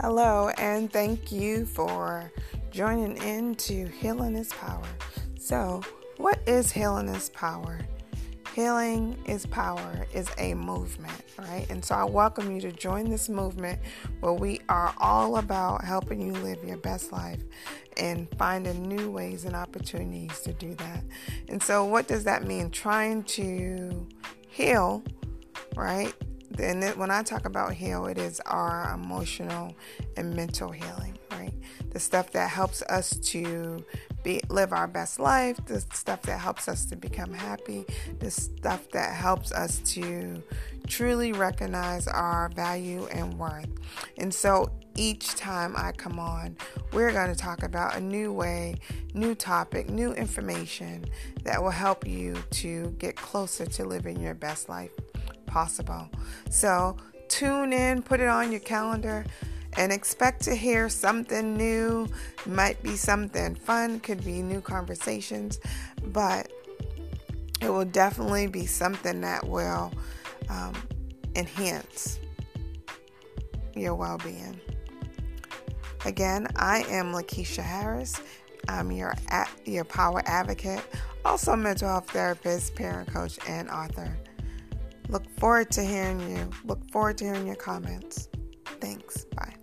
Hello, and thank you for joining in to Healing is Power. So, what is Healing is Power? Healing is Power is a movement, right? And so I welcome you to join this movement where we are all about helping you live your best life and finding new ways and opportunities to do that. And so, what does that mean? Trying to heal, right? And when I talk about heal, it is our emotional and mental healing, right? The stuff that helps us to be, live our best life, the stuff that helps us to become happy, the stuff that helps us to truly recognize our value and worth. And so each time I come on, we're going to talk about a new way, new topic, new information that will help you to get closer to living your best life possible. So tune in, put it on your calendar and expect to hear something new. Might be something fun, could be new conversations, but it will definitely be something that will um, enhance your well being. Again, I am Lakeisha Harris. I'm your your power advocate, also mental health therapist, parent coach, and author. Look forward to hearing you. Look forward to hearing your comments. Thanks. Bye.